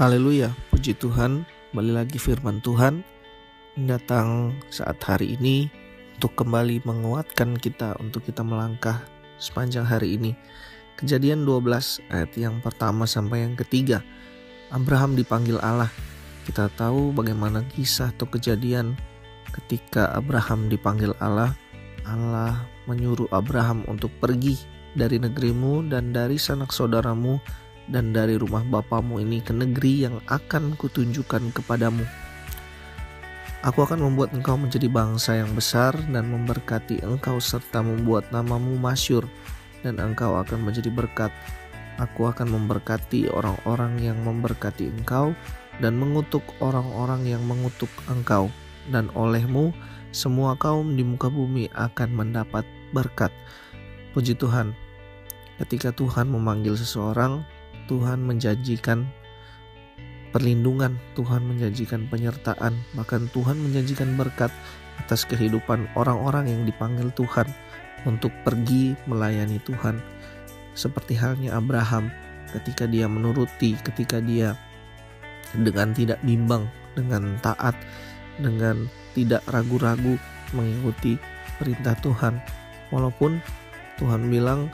Haleluya, puji Tuhan, kembali lagi firman Tuhan datang saat hari ini untuk kembali menguatkan kita untuk kita melangkah sepanjang hari ini. Kejadian 12 ayat yang pertama sampai yang ketiga. Abraham dipanggil Allah. Kita tahu bagaimana kisah atau kejadian ketika Abraham dipanggil Allah. Allah menyuruh Abraham untuk pergi dari negerimu dan dari sanak saudaramu dan dari rumah bapamu ini ke negeri yang akan kutunjukkan kepadamu. Aku akan membuat engkau menjadi bangsa yang besar dan memberkati engkau serta membuat namamu masyur dan engkau akan menjadi berkat. Aku akan memberkati orang-orang yang memberkati engkau dan mengutuk orang-orang yang mengutuk engkau dan olehmu semua kaum di muka bumi akan mendapat berkat. Puji Tuhan. Ketika Tuhan memanggil seseorang, Tuhan menjanjikan perlindungan, Tuhan menjanjikan penyertaan, bahkan Tuhan menjanjikan berkat atas kehidupan orang-orang yang dipanggil Tuhan untuk pergi melayani Tuhan. Seperti halnya Abraham ketika dia menuruti, ketika dia dengan tidak bimbang, dengan taat, dengan tidak ragu-ragu mengikuti perintah Tuhan. Walaupun Tuhan bilang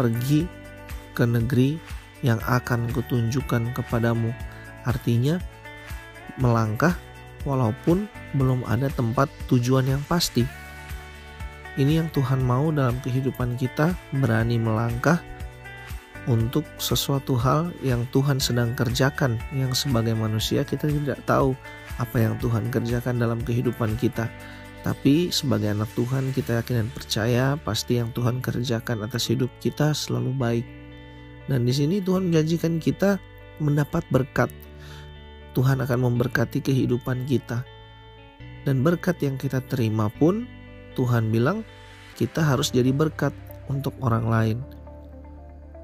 pergi ke negeri yang akan kutunjukkan kepadamu. Artinya melangkah walaupun belum ada tempat tujuan yang pasti. Ini yang Tuhan mau dalam kehidupan kita, berani melangkah untuk sesuatu hal yang Tuhan sedang kerjakan, yang sebagai manusia kita tidak tahu apa yang Tuhan kerjakan dalam kehidupan kita. Tapi sebagai anak Tuhan kita yakin dan percaya pasti yang Tuhan kerjakan atas hidup kita selalu baik dan di sini Tuhan menjanjikan kita mendapat berkat. Tuhan akan memberkati kehidupan kita. Dan berkat yang kita terima pun Tuhan bilang kita harus jadi berkat untuk orang lain.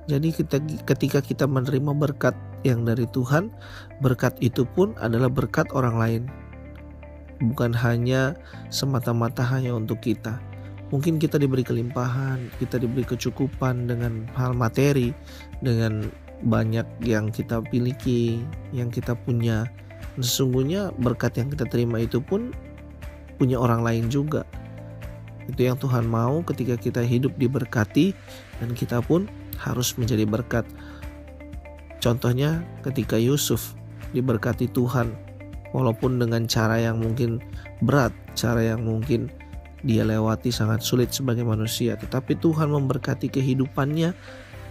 Jadi kita, ketika kita menerima berkat yang dari Tuhan, berkat itu pun adalah berkat orang lain. Bukan hanya semata-mata hanya untuk kita. Mungkin kita diberi kelimpahan, kita diberi kecukupan dengan hal materi, dengan banyak yang kita miliki, yang kita punya. Sesungguhnya berkat yang kita terima itu pun punya orang lain juga. Itu yang Tuhan mau ketika kita hidup diberkati dan kita pun harus menjadi berkat. Contohnya ketika Yusuf diberkati Tuhan walaupun dengan cara yang mungkin berat, cara yang mungkin dia lewati sangat sulit sebagai manusia, tetapi Tuhan memberkati kehidupannya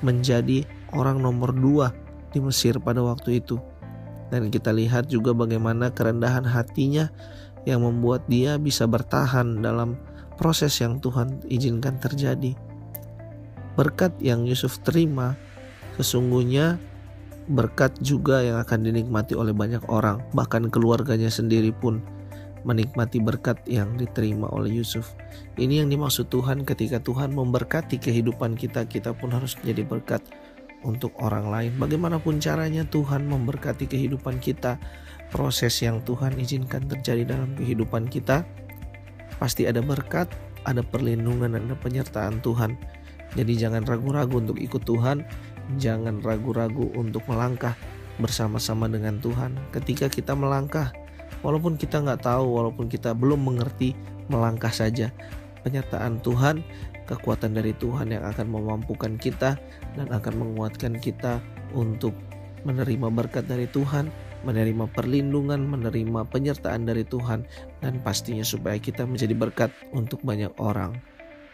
menjadi orang nomor dua di Mesir pada waktu itu. Dan kita lihat juga bagaimana kerendahan hatinya yang membuat dia bisa bertahan dalam proses yang Tuhan izinkan terjadi. Berkat yang Yusuf terima sesungguhnya berkat juga yang akan dinikmati oleh banyak orang, bahkan keluarganya sendiri pun menikmati berkat yang diterima oleh Yusuf. Ini yang dimaksud Tuhan ketika Tuhan memberkati kehidupan kita, kita pun harus menjadi berkat untuk orang lain. Bagaimanapun caranya Tuhan memberkati kehidupan kita, proses yang Tuhan izinkan terjadi dalam kehidupan kita, pasti ada berkat, ada perlindungan, ada penyertaan Tuhan. Jadi jangan ragu-ragu untuk ikut Tuhan, jangan ragu-ragu untuk melangkah bersama-sama dengan Tuhan. Ketika kita melangkah, Walaupun kita nggak tahu, walaupun kita belum mengerti, melangkah saja. Penyertaan Tuhan, kekuatan dari Tuhan yang akan memampukan kita dan akan menguatkan kita untuk menerima berkat dari Tuhan, menerima perlindungan, menerima penyertaan dari Tuhan, dan pastinya supaya kita menjadi berkat untuk banyak orang.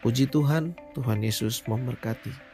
Puji Tuhan, Tuhan Yesus memberkati.